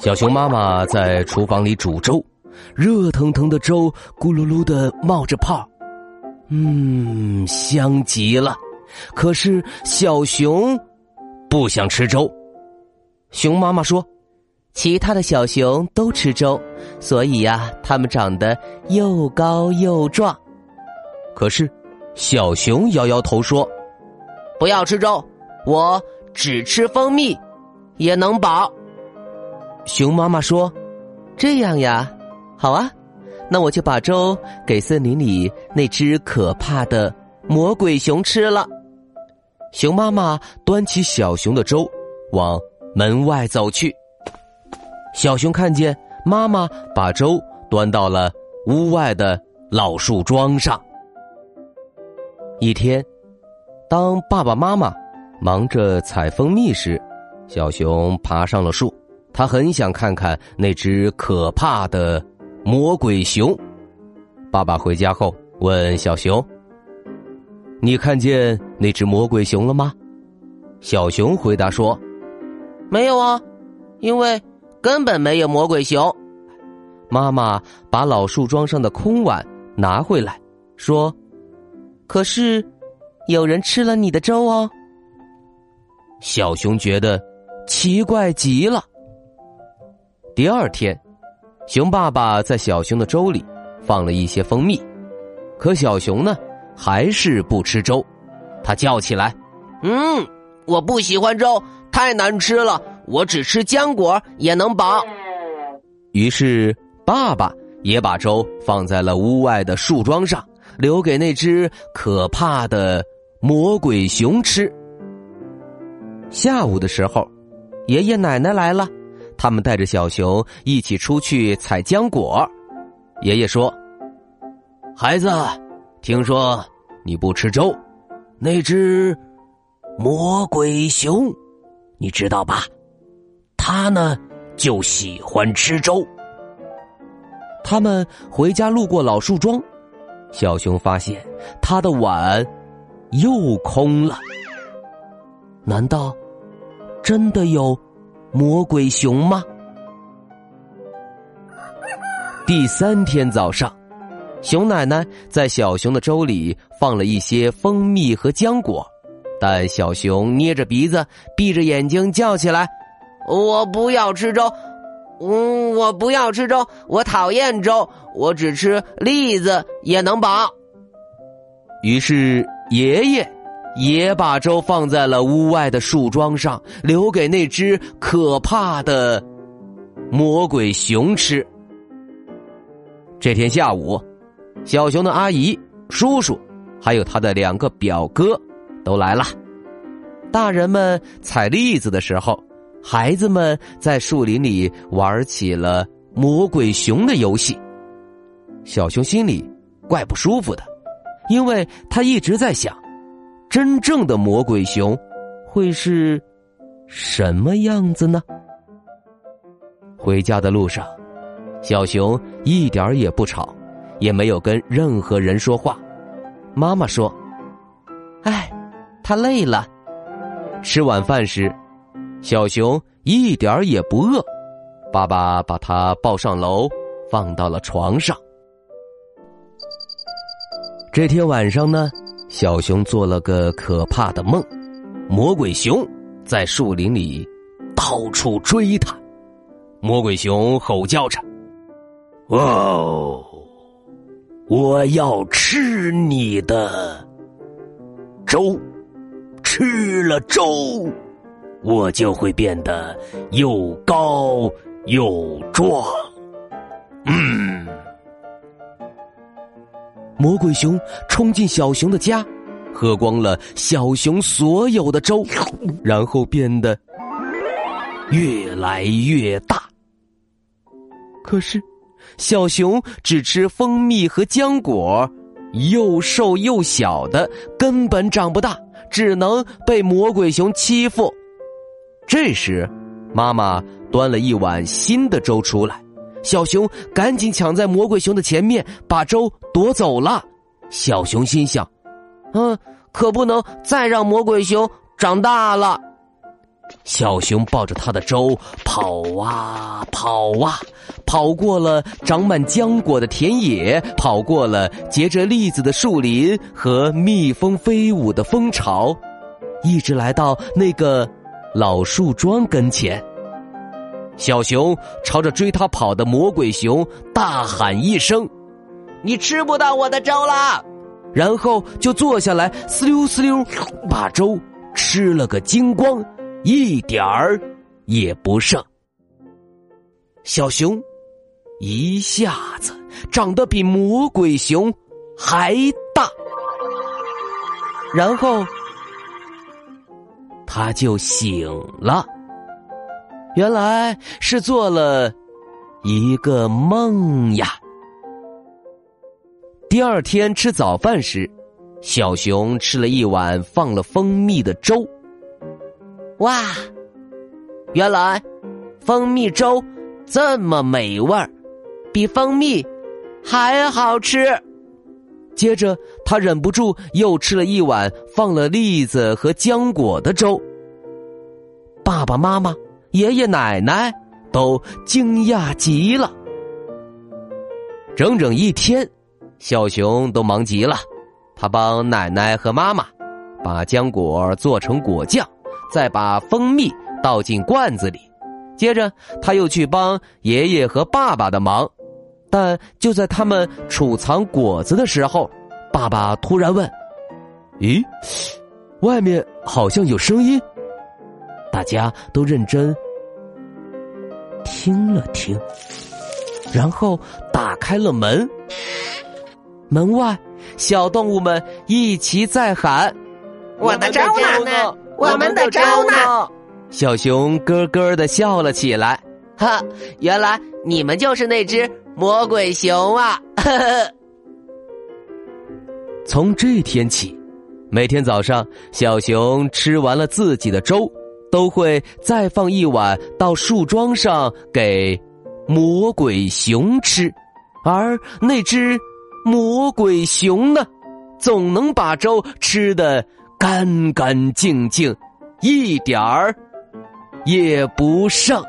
小熊妈妈在厨房里煮粥，热腾腾的粥咕噜噜的冒着泡，嗯，香极了。可是小熊不想吃粥。熊妈妈说：“其他的小熊都吃粥，所以呀，它们长得又高又壮。”可是小熊摇摇头说：“不要吃粥，我只吃蜂蜜，也能饱。”熊妈妈说：“这样呀，好啊，那我就把粥给森林里那只可怕的魔鬼熊吃了。”熊妈妈端起小熊的粥，往门外走去。小熊看见妈妈把粥端到了屋外的老树桩上。一天，当爸爸妈妈忙着采蜂蜜时，小熊爬上了树。他很想看看那只可怕的魔鬼熊。爸爸回家后问小熊：“你看见那只魔鬼熊了吗？”小熊回答说：“没有啊，因为根本没有魔鬼熊。”妈妈把老树桩上的空碗拿回来，说：“可是有人吃了你的粥哦。”小熊觉得奇怪极了。第二天，熊爸爸在小熊的粥里放了一些蜂蜜，可小熊呢还是不吃粥，他叫起来：“嗯，我不喜欢粥，太难吃了，我只吃浆果也能饱。”于是爸爸也把粥放在了屋外的树桩上，留给那只可怕的魔鬼熊吃。下午的时候，爷爷奶奶来了。他们带着小熊一起出去采浆果。爷爷说：“孩子，听说你不吃粥，那只魔鬼熊，你知道吧？他呢就喜欢吃粥。”他们回家路过老树桩，小熊发现他的碗又空了。难道真的有？魔鬼熊吗？第三天早上，熊奶奶在小熊的粥里放了一些蜂蜜和浆果，但小熊捏着鼻子，闭着眼睛叫起来：“我不要吃粥，嗯，我不要吃粥，我讨厌粥，我只吃栗子也能饱。”于是爷爷。也把粥放在了屋外的树桩上，留给那只可怕的魔鬼熊吃。这天下午，小熊的阿姨、叔叔，还有他的两个表哥都来了。大人们采栗子的时候，孩子们在树林里玩起了魔鬼熊的游戏。小熊心里怪不舒服的，因为他一直在想。真正的魔鬼熊会是什么样子呢？回家的路上，小熊一点儿也不吵，也没有跟任何人说话。妈妈说：“哎，他累了。”吃晚饭时，小熊一点儿也不饿。爸爸把他抱上楼，放到了床上。这天晚上呢？小熊做了个可怕的梦，魔鬼熊在树林里到处追他。魔鬼熊吼叫着：“哦，我要吃你的粥！吃了粥，我就会变得又高又壮。嗯，魔鬼熊冲进小熊的家，喝光了小熊所有的粥，然后变得越来越大。可是，小熊只吃蜂蜜和浆果，又瘦又小的，根本长不大，只能被魔鬼熊欺负。这时，妈妈端了一碗新的粥出来。小熊赶紧抢在魔鬼熊的前面，把粥夺走了。小熊心想：“嗯，可不能再让魔鬼熊长大了。”小熊抱着他的粥跑啊跑啊，跑过了长满浆果的田野，跑过了结着栗子的树林和蜜蜂飞舞的蜂巢，一直来到那个老树桩跟前。小熊朝着追他跑的魔鬼熊大喊一声：“你吃不到我的粥了！”然后就坐下来，呲溜呲溜，把粥吃了个精光，一点儿也不剩。小熊一下子长得比魔鬼熊还大，然后他就醒了。原来是做了一个梦呀。第二天吃早饭时，小熊吃了一碗放了蜂蜜的粥。哇，原来蜂蜜粥这么美味儿，比蜂蜜还好吃。接着，他忍不住又吃了一碗放了栗子和浆果的粥。爸爸妈妈。爷爷奶奶都惊讶极了。整整一天，小熊都忙极了。他帮奶奶和妈妈把浆果做成果酱，再把蜂蜜倒进罐子里。接着，他又去帮爷爷和爸爸的忙。但就在他们储藏果子的时候，爸爸突然问：“咦，外面好像有声音。”大家都认真听了听，然后打开了门。门外，小动物们一齐在喊：“我的招呢？我们的招呢？”小熊咯咯的笑了起来。哈，原来你们就是那只魔鬼熊啊！从这天起，每天早上，小熊吃完了自己的粥。都会再放一碗到树桩上给魔鬼熊吃，而那只魔鬼熊呢，总能把粥吃得干干净净，一点儿也不剩。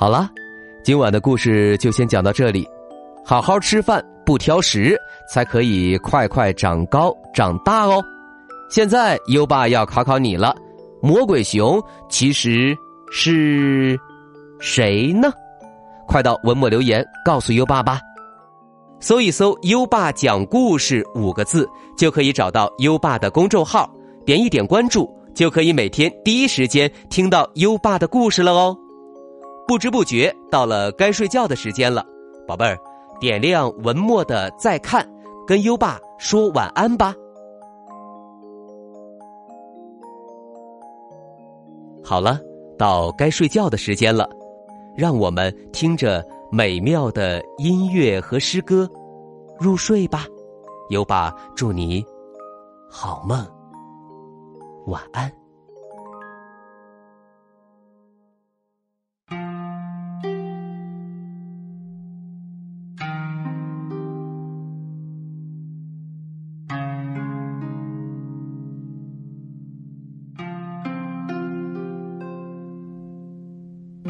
好了，今晚的故事就先讲到这里。好好吃饭，不挑食，才可以快快长高长大哦。现在优爸要考考你了：魔鬼熊其实是谁呢？快到文末留言告诉优爸吧。搜一搜“优爸讲故事”五个字，就可以找到优爸的公众号，点一点关注，就可以每天第一时间听到优爸的故事了哦。不知不觉到了该睡觉的时间了，宝贝儿，点亮文末的再看，跟优爸说晚安吧。好了，到该睡觉的时间了，让我们听着美妙的音乐和诗歌入睡吧。优爸祝你好梦，晚安。《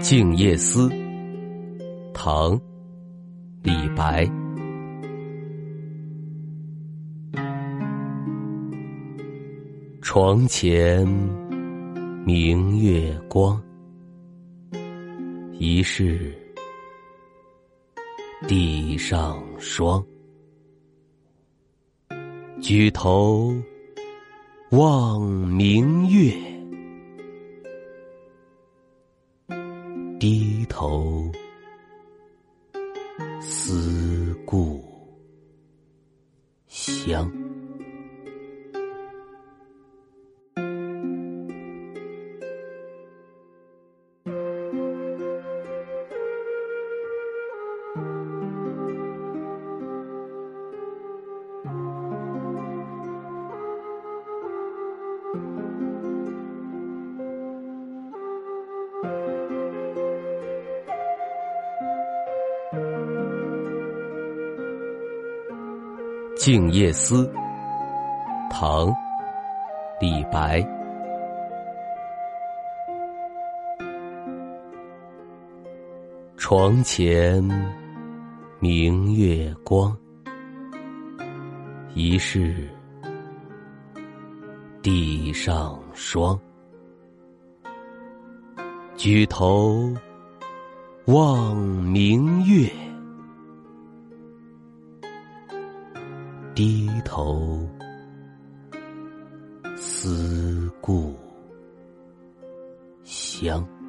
静夜思》唐·李白。床前明月光，疑是地上霜。举头望明月，低头思静夜思》唐·李白。床前明月光，疑是地上霜。举头望明月。低头思故乡。